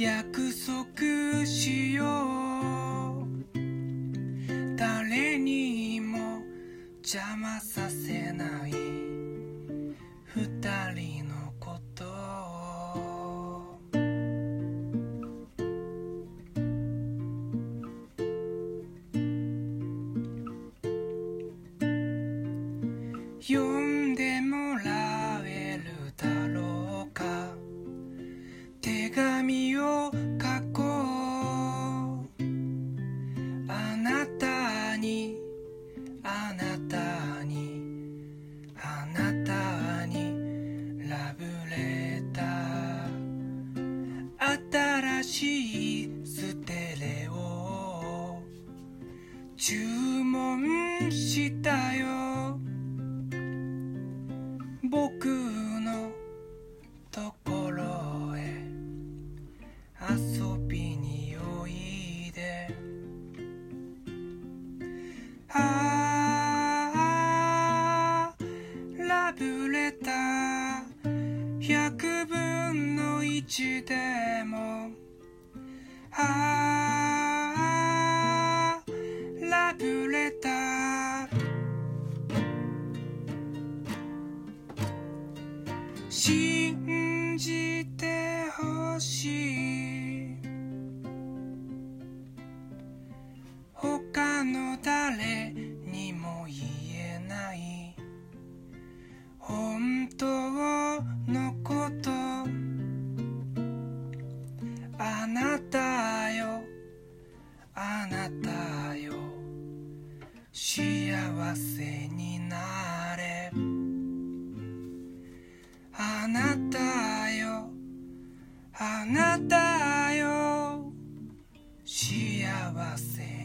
約束しよう。誰にも邪魔させない。二人のこと。を呼んでもらうしいステレオを注文したよ。僕ラブレター100分の1でも。ああラブレター信じてほしい。他の誰幸せになれ。あなたよ。あなたよ。幸せ